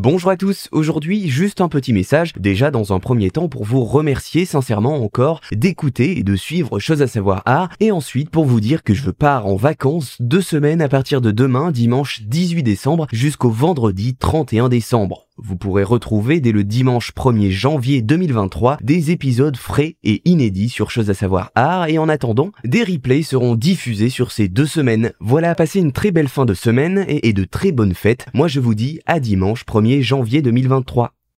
Bonjour à tous, aujourd'hui juste un petit message, déjà dans un premier temps pour vous remercier sincèrement encore d'écouter et de suivre Chose à savoir art, et ensuite pour vous dire que je pars en vacances deux semaines à partir de demain, dimanche 18 décembre, jusqu'au vendredi 31 décembre. Vous pourrez retrouver dès le dimanche 1er janvier 2023 des épisodes frais et inédits sur Chose à savoir art et en attendant, des replays seront diffusés sur ces deux semaines. Voilà, passez une très belle fin de semaine et, et de très bonnes fêtes. Moi je vous dis à dimanche 1er janvier 2023.